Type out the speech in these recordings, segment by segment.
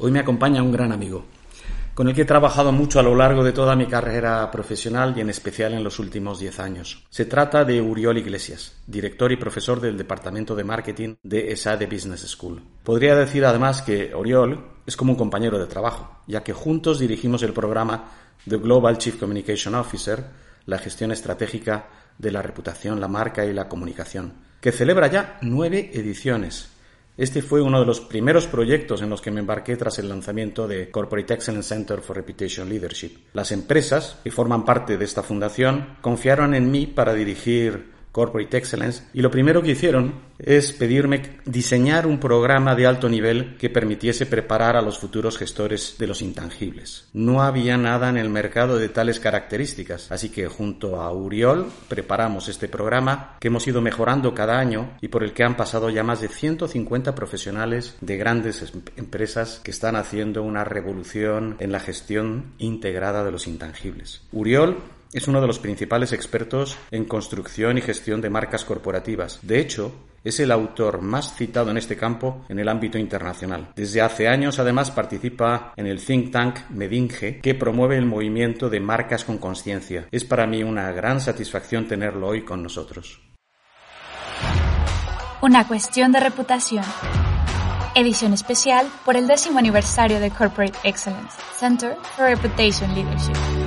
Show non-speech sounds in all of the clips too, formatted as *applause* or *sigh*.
Hoy me acompaña un gran amigo, con el que he trabajado mucho a lo largo de toda mi carrera profesional y en especial en los últimos 10 años. Se trata de Uriol Iglesias, director y profesor del Departamento de Marketing de ESADE Business School. Podría decir además que Uriol es como un compañero de trabajo, ya que juntos dirigimos el programa The Global Chief Communication Officer, la gestión estratégica de la reputación, la marca y la comunicación, que celebra ya nueve ediciones este fue uno de los primeros proyectos en los que me embarqué tras el lanzamiento de Corporate Excellence Center for Reputation Leadership. Las empresas que forman parte de esta fundación confiaron en mí para dirigir Corporate Excellence, y lo primero que hicieron es pedirme diseñar un programa de alto nivel que permitiese preparar a los futuros gestores de los intangibles. No había nada en el mercado de tales características, así que junto a Uriol preparamos este programa que hemos ido mejorando cada año y por el que han pasado ya más de 150 profesionales de grandes em-, empresas que están haciendo una revolución en la gestión integrada de los intangibles. Uriol es uno de los principales expertos en construcción y gestión de marcas corporativas. De hecho, es el autor más citado en este campo en el ámbito internacional. Desde hace años, además, participa en el think tank Medinge, que promueve el movimiento de marcas con conciencia. Es para mí una gran satisfacción tenerlo hoy con nosotros. Una cuestión de reputación. Edición especial por el décimo aniversario de Corporate Excellence, Center for Reputation Leadership.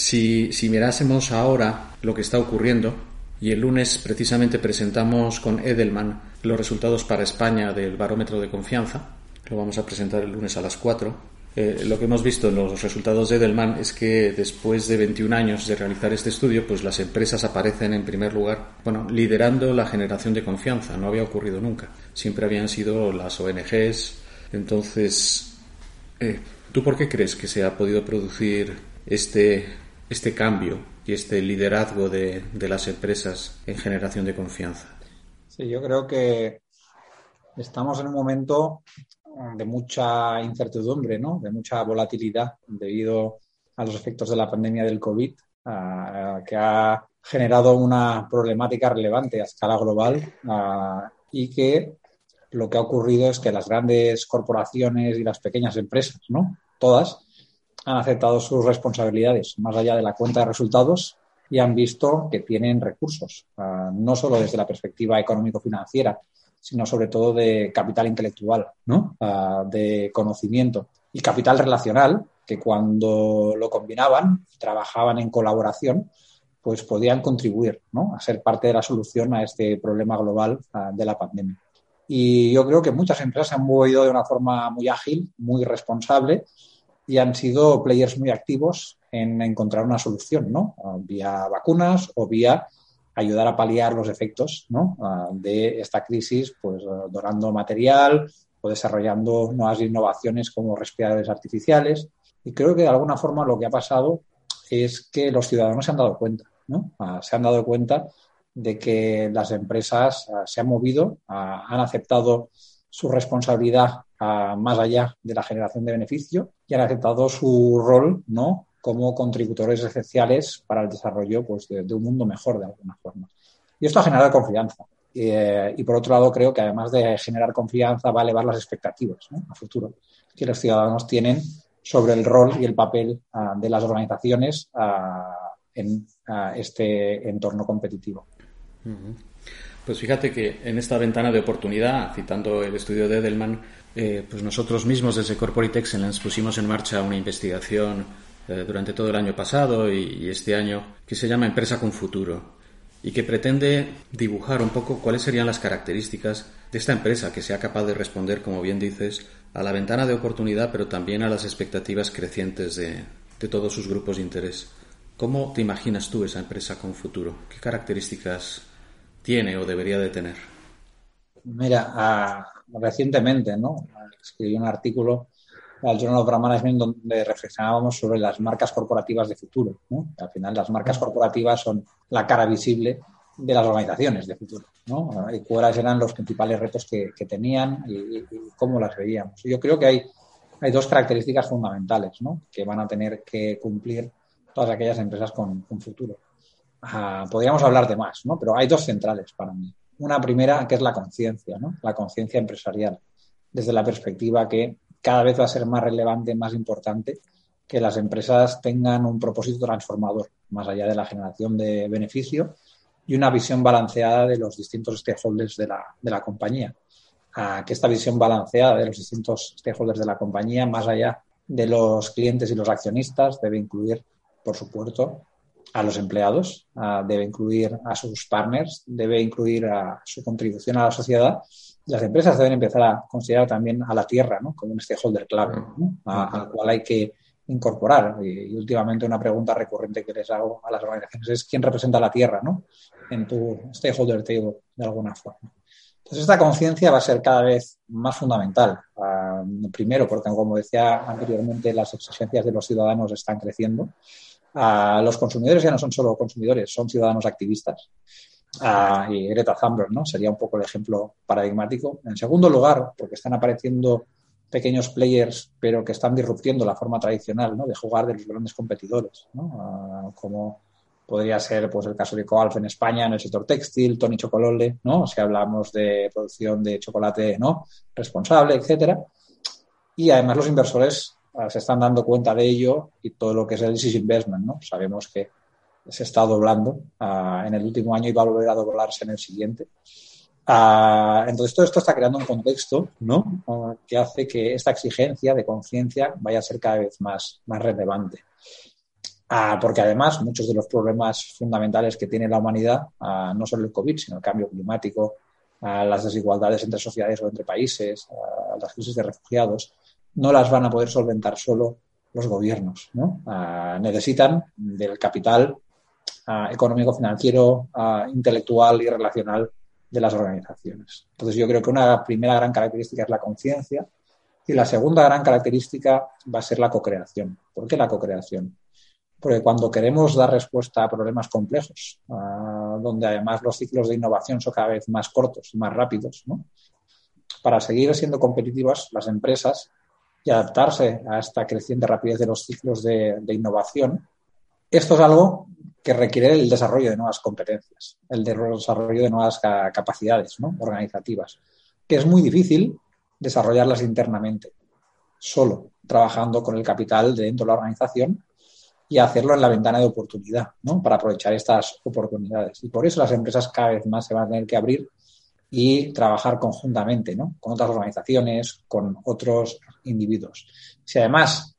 Si, mirásemos ahora lo que está ocurriendo, y el lunes precisamente presentamos con Edelman los resultados para España del barómetro de confianza, lo vamos a presentar el lunes a las 4. Eh, lo que hemos visto en los resultados de Edelman es que después de 21 años de realizar este estudio, pues las empresas aparecen en primer lugar, bueno, liderando la generación de confianza. No había ocurrido nunca. Siempre habían sido las ONGs. Entonces, eh, ¿tú por qué crees que se ha podido producir este este cambio y este liderazgo de, las empresas en generación de confianza? Sí, yo creo que estamos en un momento de mucha incertidumbre, ¿no? de mucha volatilidad debido a los efectos de la pandemia del COVID, que ha generado una problemática relevante a escala global y que lo que ha ocurrido es que las grandes corporaciones y las pequeñas empresas, ¿no? todas, han aceptado sus responsabilidades más allá de la cuenta de resultados y han visto que tienen recursos, ah, no solo desde la perspectiva económico-financiera, sino sobre todo de capital intelectual, ¿no? Ah, de conocimiento y capital relacional, que cuando lo combinaban, trabajaban en colaboración, pues podían contribuir ¿no? a ser parte de la solución a este problema global ah, de la pandemia. Y yo creo que muchas empresas se han movido de una forma muy ágil, muy responsable y han sido players muy activos en encontrar una solución, ¿no? Vía vacunas o vía ayudar a paliar los efectos ¿no? de esta crisis, pues donando material o desarrollando nuevas innovaciones como respiradores artificiales. Y creo que de alguna forma lo que ha pasado es que los ciudadanos se han dado cuenta, ¿no? Ah, se han dado cuenta de que las empresas ah, se han movido, ah, han aceptado su responsabilidad más allá de la generación de beneficio y han aceptado su rol ¿no? como contributores esenciales para el desarrollo pues, de, un mundo mejor de alguna forma. Y esto ha generado confianza. Eh, y por otro lado, creo que además de generar confianza, va a elevar las expectativas a futuro que los ciudadanos tienen sobre el rol y el papel ah, de las organizaciones ah, en ah, este entorno competitivo. Pues fíjate que en esta ventana de oportunidad, citando el estudio de Edelman, eh, pues nosotros mismos desde Corporate Excellence pusimos en marcha una investigación eh, durante todo el año pasado y, este año que se llama Empresa con Futuro y que pretende dibujar un poco cuáles serían las características de esta empresa que sea capaz de responder, como bien dices, a la ventana de oportunidad, pero también a las expectativas crecientes de, de todos sus grupos de interés. ¿Cómo te imaginas tú esa empresa con futuro? ¿Qué características tiene o debería de tener? Mira, recientemente. Escribí un artículo al Journal of Brand Management donde reflexionábamos sobre las marcas corporativas de futuro. Al final, las marcas corporativas son la cara visible de las organizaciones de futuro. Y cuáles eran los principales retos que, tenían y, cómo las veíamos. Yo creo que hay, dos características fundamentales que van a tener que cumplir todas aquellas empresas con futuro. Ah, podríamos hablar de más, ¿no? pero hay dos centrales para mí. Una primera, que es la conciencia, ¿no? La conciencia empresarial, desde la perspectiva que cada vez va a ser más relevante, más importante que las empresas tengan un propósito transformador, más allá de la generación de beneficio y una visión balanceada de los distintos stakeholders de la, de la compañía. Que esta visión balanceada de los distintos stakeholders de la compañía, más allá de los clientes y los accionistas, debe incluir, por supuesto, a los empleados, debe incluir a sus partners, debe incluir a su contribución a la sociedad. Las empresas deben empezar a considerar también a la tierra ¿no? como un stakeholder clave, al cual hay que incorporar. Y, últimamente una pregunta recurrente que les hago a las organizaciones es quién representa la tierra ¿no? en tu stakeholder table de alguna forma. Entonces esta conciencia va a ser cada vez más fundamental. Ah, primero, porque como decía anteriormente, las exigencias de los ciudadanos están creciendo. Ah, los consumidores ya no son solo consumidores, son ciudadanos activistas. Y Greta Thunberg ¿no? sería un poco el ejemplo paradigmático. En segundo lugar, porque están apareciendo pequeños players, pero que están disruptiendo la forma tradicional ¿no? de jugar de los grandes competidores, ¿no? Como podría ser pues, el caso de Coalf en España en el sector textil, Tony Chocolole, ¿no? si hablamos de producción de chocolate ¿no? responsable, etcétera. Y además los inversores se están dando cuenta de ello y todo lo que es el disinvestment, ¿no? Sabemos que se está doblando ah, en el último año y va a volver a doblarse en el siguiente. Ah, entonces, todo esto está creando un contexto ¿no? Ah, que hace que esta exigencia de conciencia vaya a ser cada vez más, más relevante. Ah, porque además muchos de los problemas fundamentales que tiene la humanidad, no solo el COVID, sino el cambio climático, las desigualdades entre sociedades o entre países, las crisis de refugiados, no las van a poder solventar solo los gobiernos. ¿no? necesitan del capital económico, financiero, intelectual y relacional de las organizaciones. Entonces yo creo que una primera gran característica es la conciencia y la segunda gran característica va a ser la cocreación. ¿Por qué la cocreación? Porque cuando queremos dar respuesta a problemas complejos, donde además los ciclos de innovación son cada vez más cortos y más rápidos, para seguir siendo competitivas las empresas y adaptarse a esta creciente rapidez de los ciclos de innovación, esto es algo que requiere el desarrollo de nuevas competencias, el desarrollo de nuevas capacidades organizativas, que es muy difícil desarrollarlas internamente, solo trabajando con el capital dentro de la organización y hacerlo en la ventana de oportunidad, para aprovechar estas oportunidades. Y por eso las empresas cada vez más se van a tener que abrir y trabajar conjuntamente con otras organizaciones, con otros individuos. Si además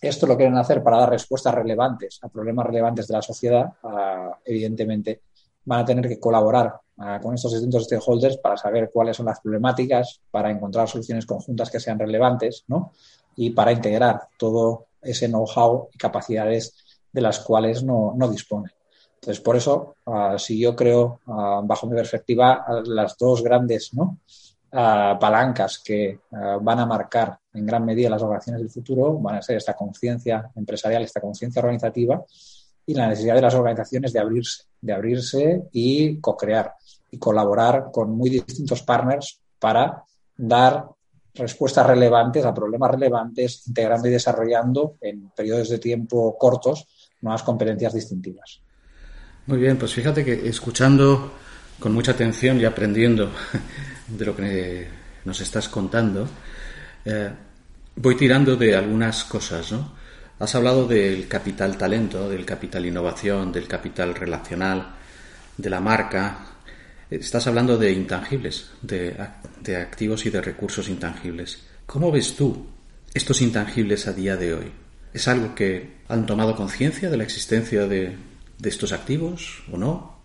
esto lo quieren hacer para dar respuestas relevantes a problemas relevantes de la sociedad, ah, evidentemente van a tener que colaborar ah, con estos distintos stakeholders para saber cuáles son las problemáticas, para encontrar soluciones conjuntas que sean relevantes, ¿no? Y para integrar todo ese know-how y capacidades de las cuales no, no disponen. Entonces, por eso, ah, si yo creo, bajo mi perspectiva, las dos grandes ¿no? palancas que van a marcar en gran medida las organizaciones del futuro van a ser esta conciencia empresarial, esta conciencia organizativa y la necesidad de las organizaciones de abrirse, de abrirse y co-crear y colaborar con muy distintos partners para dar respuestas relevantes a problemas relevantes, integrando y desarrollando en periodos de tiempo cortos nuevas competencias distintivas. Muy bien, pues fíjate que escuchando con mucha atención y aprendiendo *laughs* de lo que nos estás contando, eh, voy tirando de algunas cosas, ¿no? Has hablado del capital talento, del capital innovación, del capital relacional, de la marca. Estás hablando de intangibles, de, activos y de recursos intangibles. ¿Cómo ves tú estos intangibles a día de hoy? ¿Es algo que han tomado conciencia de la existencia de, estos activos o no?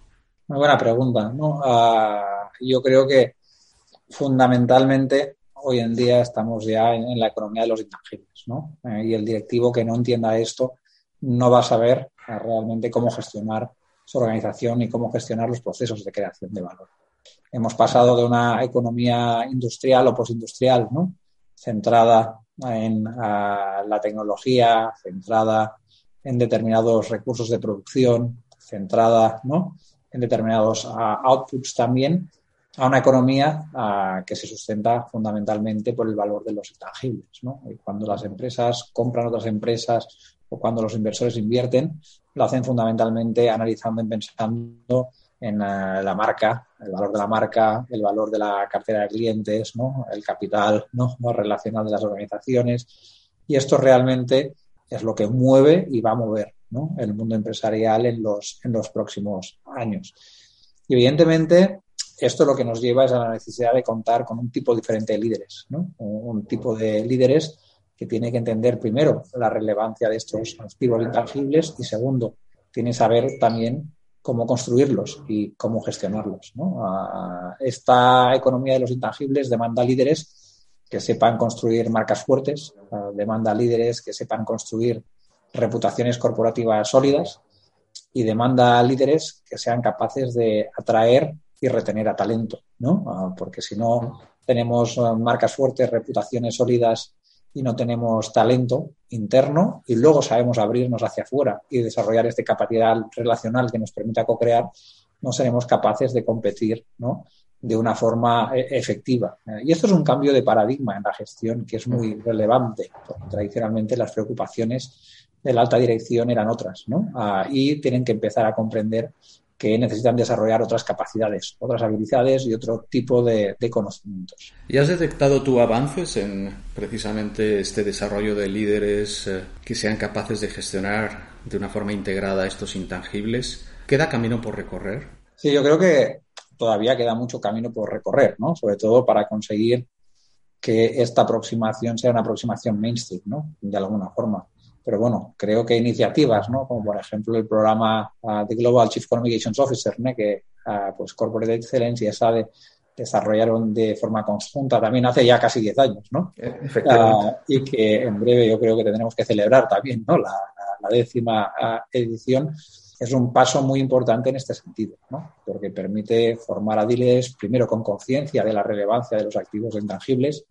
Muy buena pregunta. ¿no? Uh, yo creo que fundamentalmente hoy en día estamos ya en, la economía de los intangibles, ¿no? Eh, y el directivo que no entienda esto no va a saber eh, realmente cómo gestionar su organización y cómo gestionar los procesos de creación de valor. Hemos pasado de una economía industrial o postindustrial, ¿no? Centrada en la tecnología, centrada en determinados recursos de producción, centrada ¿no? en determinados outputs también, a una economía que se sustenta fundamentalmente por el valor de los intangibles. ¿no? Y cuando las empresas compran otras empresas o cuando los inversores invierten, lo hacen fundamentalmente analizando y pensando en la marca el valor de la marca, el valor de la cartera de clientes, ¿no? el capital ¿no? relacional de las organizaciones. Y esto realmente es lo que mueve y va a mover el mundo empresarial en los, en los próximos años. Y evidentemente, esto lo que nos lleva es a la necesidad de contar con un tipo diferente de líderes, un tipo de líderes que tiene que entender primero la relevancia de estos activos intangibles y segundo, tiene que saber también cómo construirlos y cómo gestionarlos. Esta economía de los intangibles demanda líderes que sepan construir marcas fuertes, demanda líderes que sepan construir reputaciones corporativas sólidas y demanda líderes que sean capaces de atraer y retener a talento, ¿no? Porque si no tenemos marcas fuertes, reputaciones sólidas y no tenemos talento interno y luego sabemos abrirnos hacia afuera y desarrollar este capacidad relacional que nos permita co-crear, no seremos capaces de competir ¿no? de una forma eh, efectiva. Y esto es un cambio de paradigma en la gestión que es muy relevante, porque tradicionalmente las preocupaciones de la alta dirección eran otras, ¿no? Ah, y tienen que empezar a comprender que necesitan desarrollar otras capacidades, otras habilidades y otro tipo de, conocimientos. ¿Y has detectado tú avances en precisamente este desarrollo de líderes eh, que sean capaces de gestionar de una forma integrada estos intangibles? ¿Queda camino por recorrer? Sí, yo creo que todavía queda mucho camino por recorrer, ¿no? Sobre todo para conseguir que esta aproximación sea una aproximación mainstream, ¿no? De alguna forma. Pero bueno, creo que iniciativas, ¿no? Como por ejemplo el programa uh, de Global Chief Communications Officer, ¿no? que uh, pues Corporate Excellence y ESADE desarrollaron de forma conjunta también hace ya casi 10 años, ¿no? Eh, efectivamente. Uh, y que en breve yo creo que tendremos que celebrar también, ¿no? La, la décima edición es un paso muy importante en este sentido, ¿no? Porque permite formar a DILES primero con conciencia de la relevancia de los activos intangibles,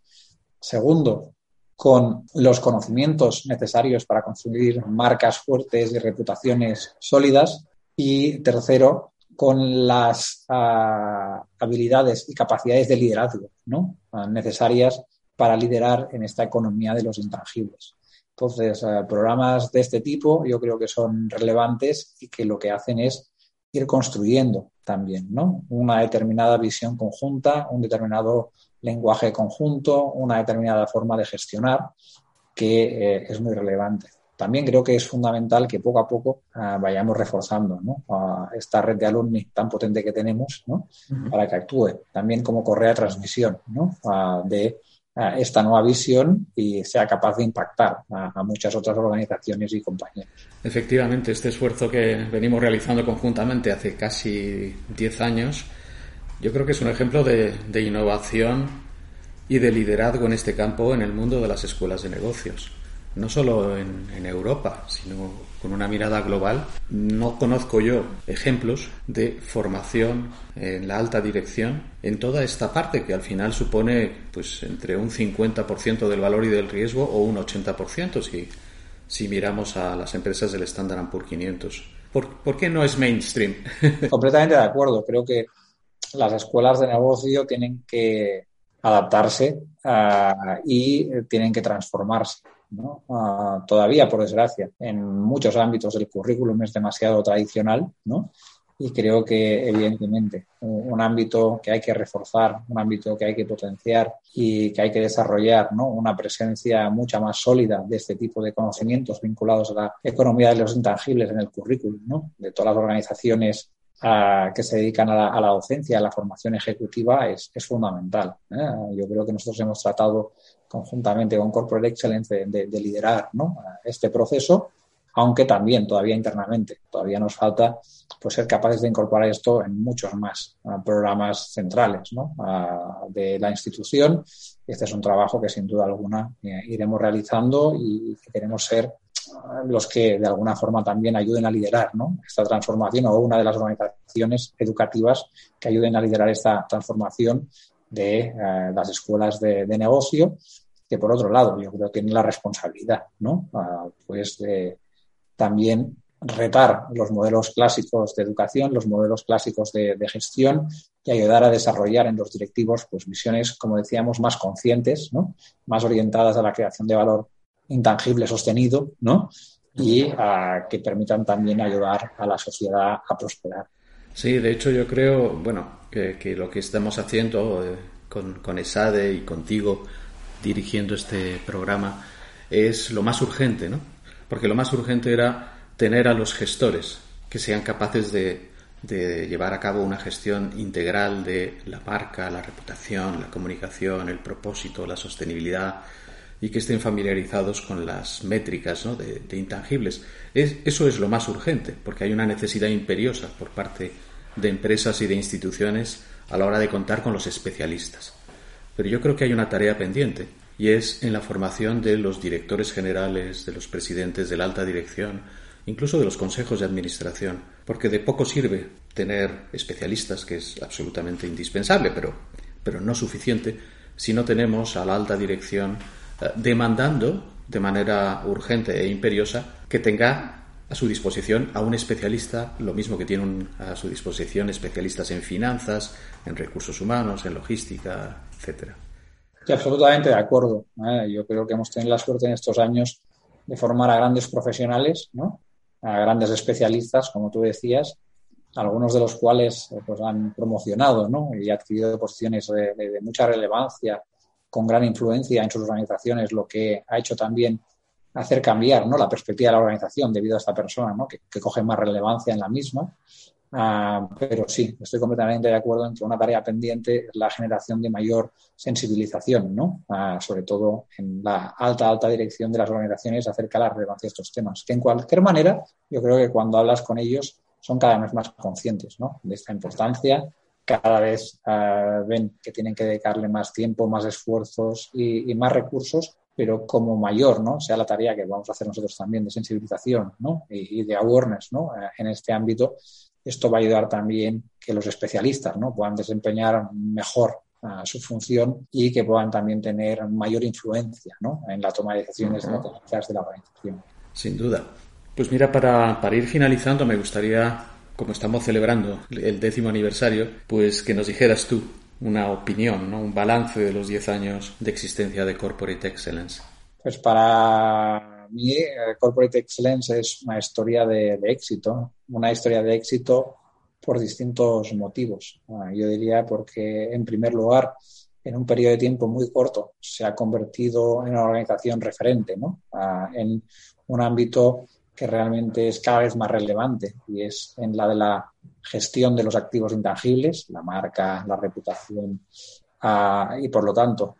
segundo, con los conocimientos necesarios para construir marcas fuertes y reputaciones sólidas. Y tercero, con las uh, habilidades y capacidades de liderazgo ¿no? uh, necesarias para liderar en esta economía de los intangibles. Entonces, uh, programas de este tipo yo creo que son relevantes y que lo que hacen es ir construyendo también ¿no? una determinada visión conjunta, un determinado lenguaje conjunto, una determinada forma de gestionar que eh, es muy relevante. También creo que es fundamental que poco a poco uh, vayamos reforzando ¿no? uh, esta red de alumni tan potente que tenemos ¿no? uh-huh. para que actúe también como correa de transmisión ¿no? de esta nueva visión y sea capaz de impactar a, a, muchas otras organizaciones y compañeros. Efectivamente, este esfuerzo que venimos realizando conjuntamente hace casi 10 años yo creo que es un ejemplo de, de innovación y de liderazgo en este campo en el mundo de las escuelas de negocios. No solo en, en, Europa, sino con una mirada global. No conozco yo ejemplos de formación en la alta dirección en toda esta parte que al final supone pues entre un 50% del valor y del riesgo o un 80% si, si miramos a las empresas del Standard Poor's 500. ¿Por, ¿Por qué no es mainstream? *laughs* Completamente de acuerdo. Creo que las escuelas de negocio tienen que adaptarse uh, y tienen que transformarse. ¿no? Uh, todavía, por desgracia, en muchos ámbitos el currículum es demasiado tradicional ¿no? y creo que, evidentemente, un, ámbito que hay que reforzar, un ámbito que hay que potenciar y que hay que desarrollar una presencia mucha más sólida de este tipo de conocimientos vinculados a la economía de los intangibles en el currículum ¿no? de todas las organizaciones Que se dedican a la, docencia, a la formación ejecutiva, es, fundamental. ¿eh? Yo creo que nosotros hemos tratado conjuntamente con Corporate Excellence de, de, de liderar este proceso, aunque también todavía internamente, todavía nos falta pues, ser capaces de incorporar esto en muchos más programas centrales de la institución. Este es un trabajo que sin duda alguna eh, iremos realizando y que queremos ser los que de alguna forma también ayuden a liderar esta transformación o una de las organizaciones educativas que ayuden a liderar esta transformación de eh, las escuelas de, negocio, que por otro lado yo creo que tienen la responsabilidad ¿no? Uh, pues de también retar los modelos clásicos de educación, los modelos clásicos de, de, gestión y ayudar a desarrollar en los directivos pues misiones, como decíamos, más conscientes, ¿no? más orientadas a la creación de valor intangible sostenido, ¿no? Y uh, que permitan también ayudar a la sociedad a prosperar. Sí, de hecho yo creo, bueno, que, lo que estamos haciendo eh, con, con ESADE y contigo dirigiendo este programa es lo más urgente, ¿no? Porque lo más urgente era tener a los gestores que sean capaces de, de llevar a cabo una gestión integral de la marca, la reputación, la comunicación, el propósito, la sostenibilidad y que estén familiarizados con las métricas de, intangibles. Es, eso es lo más urgente, porque hay una necesidad imperiosa por parte de empresas y de instituciones a la hora de contar con los especialistas. Pero yo creo que hay una tarea pendiente y es en la formación de los directores generales, de los presidentes de la alta dirección, incluso de los consejos de administración, porque de poco sirve tener especialistas, que es absolutamente indispensable, pero, pero no suficiente, si no tenemos a la alta dirección demandando de manera urgente e imperiosa que tenga a su disposición a un especialista, lo mismo que tienen a su disposición especialistas en finanzas, en recursos humanos, en logística, etcétera. Sí, absolutamente de acuerdo. ¿eh? Yo creo que hemos tenido la suerte en estos años de formar a grandes profesionales, a grandes especialistas, como tú decías, algunos de los cuales eh, pues, han promocionado ¿no? y adquirido posiciones de, mucha relevancia, con gran influencia en sus organizaciones, lo que ha hecho también hacer cambiar ¿no? la perspectiva de la organización debido a esta persona, ¿no? que, que coge más relevancia en la misma. Ah, pero sí, estoy completamente de acuerdo en que una tarea pendiente es la generación de mayor sensibilización, ¿no? Ah, sobre todo en la alta, alta dirección de las organizaciones acerca de la relevancia de estos temas. Que en cualquier manera, yo creo que cuando hablas con ellos son cada vez más conscientes ¿no? de esta importancia, cada vez ah, ven que tienen que dedicarle más tiempo, más esfuerzos y, más recursos, pero como mayor ¿no? sea la tarea que vamos a hacer nosotros también de sensibilización ¿no? y, y de awareness ¿no? en este ámbito, esto va a ayudar también que los especialistas ¿no? puedan desempeñar mejor ah, su función y que puedan también tener mayor influencia ¿no? en la toma de decisiones de la organización. Sin duda. Pues mira, para, para ir finalizando, me gustaría, como estamos celebrando el décimo aniversario, pues que nos dijeras tú una opinión, ¿no? un balance de los diez años de existencia de Corporate Excellence. Pues para mí eh, Corporate Excellence es una historia de, éxito, una historia de éxito por distintos motivos. Ah, yo diría porque, en primer lugar, en un periodo de tiempo muy corto se ha convertido en una organización referente, ¿no? Ah, en un ámbito que realmente es cada vez más relevante y es en la de la gestión de los activos intangibles, la marca, la reputación y por lo tanto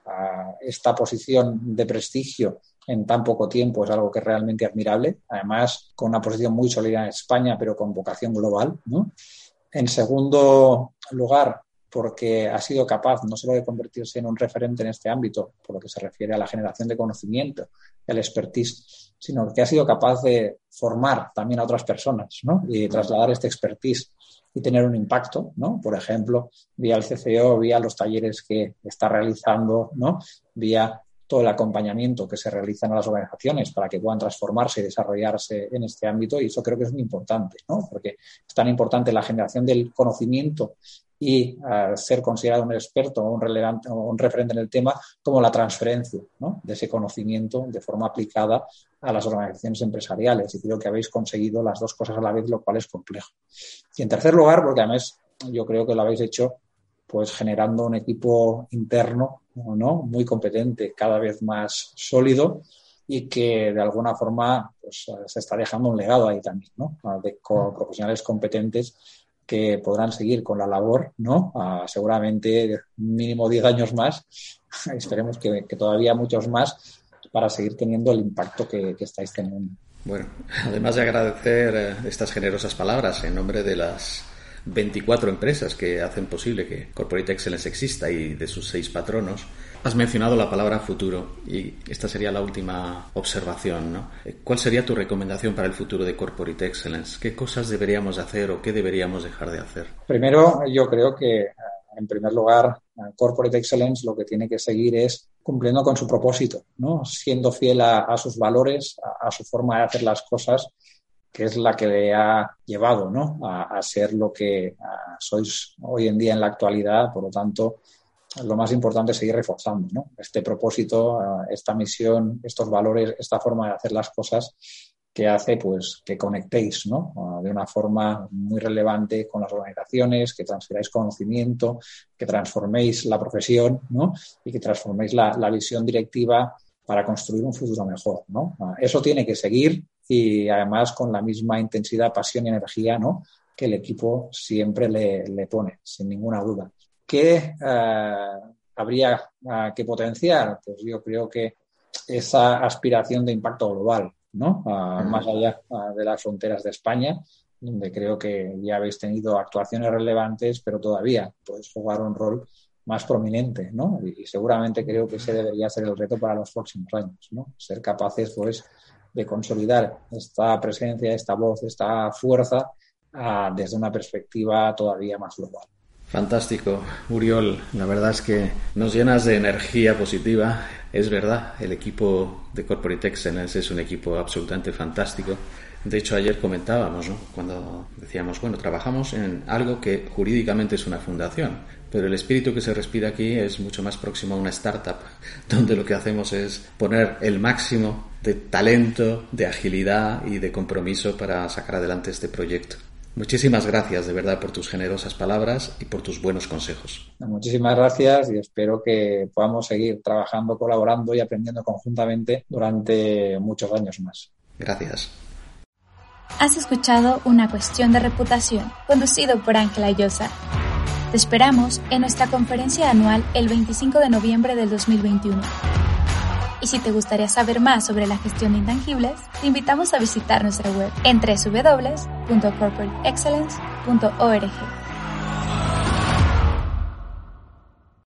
esta posición de prestigio en tan poco tiempo es algo que es realmente admirable. Además, con una posición muy sólida en España, pero con vocación global. En segundo lugar, porque ha sido capaz no solo de convertirse en un referente en este ámbito, por lo que se refiere a la generación de conocimiento al expertise, sino que ha sido capaz de formar también a otras personas y trasladar este expertise y tener un impacto, ¿no? Por ejemplo, vía el CCO, vía los talleres que está realizando, ¿no? Vía todo el acompañamiento que se realiza en las organizaciones para que puedan transformarse y desarrollarse en este ámbito y eso creo que es muy importante, ¿no? Porque es tan importante la generación del conocimiento y eh, ser considerado un experto o un, relevante, o un referente en el tema como la transferencia de ese conocimiento de forma aplicada a las organizaciones empresariales. Y creo que habéis conseguido las dos cosas a la vez, lo cual es complejo. Y en tercer lugar, porque además yo creo que lo habéis hecho pues generando un equipo interno ¿no? muy competente, cada vez más sólido y que de alguna forma pues, se está dejando un legado ahí también, ¿no? de profesionales competentes que podrán seguir con la labor, ¿no? seguramente mínimo 10 años más, *laughs* esperemos que, todavía muchos más, para seguir teniendo el impacto que, que estáis teniendo. Bueno, además de agradecer eh, estas generosas palabras en nombre de las 24 empresas que hacen posible que Corporate Excellence exista y de sus seis patronos. Has mencionado la palabra futuro y esta sería la última observación. ¿no? ¿Cuál sería tu recomendación para el futuro de Corporate Excellence? ¿Qué cosas deberíamos hacer o qué deberíamos dejar de hacer? Primero, yo creo que, en primer lugar, Corporate Excellence lo que tiene que seguir es cumpliendo con su propósito, ¿no? siendo fiel a, sus valores, a, su forma de hacer las cosas que es la que le ha llevado ¿no? a, ser lo que sois hoy en día en la actualidad. Por lo tanto, lo más importante es seguir reforzando este propósito, esta misión, estos valores, esta forma de hacer las cosas que hace pues que conectéis. Ah, de una forma muy relevante con las organizaciones, que transfiráis conocimiento, que transforméis la profesión ¿no? y que transforméis la, visión directiva para construir un futuro mejor. ¿no? Ah, eso tiene que seguir y además con la misma intensidad, pasión y energía ¿no? que el equipo siempre le pone, sin ninguna duda. ¿Qué eh, habría que potenciar? Pues yo creo que esa aspiración de impacto global, ¿no? más allá de las fronteras de España, donde creo que ya habéis tenido actuaciones relevantes, pero todavía podéis jugar un rol más prominente, ¿no? Y, seguramente creo que ese debería ser el reto para los próximos años, ¿no? Ser capaces, pues, de consolidar esta presencia, esta voz, esta fuerza ah, desde una perspectiva todavía más global. Fantástico, Uriol. La verdad es que nos llenas de energía positiva. Es verdad, el equipo de Corporate Excellence es un equipo absolutamente fantástico. De hecho, ayer comentábamos, ¿no? cuando decíamos, bueno, trabajamos en algo que jurídicamente es una fundación, pero el espíritu que se respira aquí es mucho más próximo a una startup, *laughs* donde lo que hacemos es poner el máximo de talento, de agilidad y de compromiso para sacar adelante este proyecto. Muchísimas gracias de verdad por tus generosas palabras y por tus buenos consejos. Muchísimas gracias y espero que podamos seguir trabajando, colaborando y aprendiendo conjuntamente durante muchos años más. Gracias. Has escuchado Una cuestión de reputación, conducido por Ángela Llosa. Te esperamos en nuestra conferencia anual el 25 de noviembre del 2021. Y si te gustaría saber más sobre la gestión de intangibles, te invitamos a visitar nuestra web en www.corporateexcellence.org.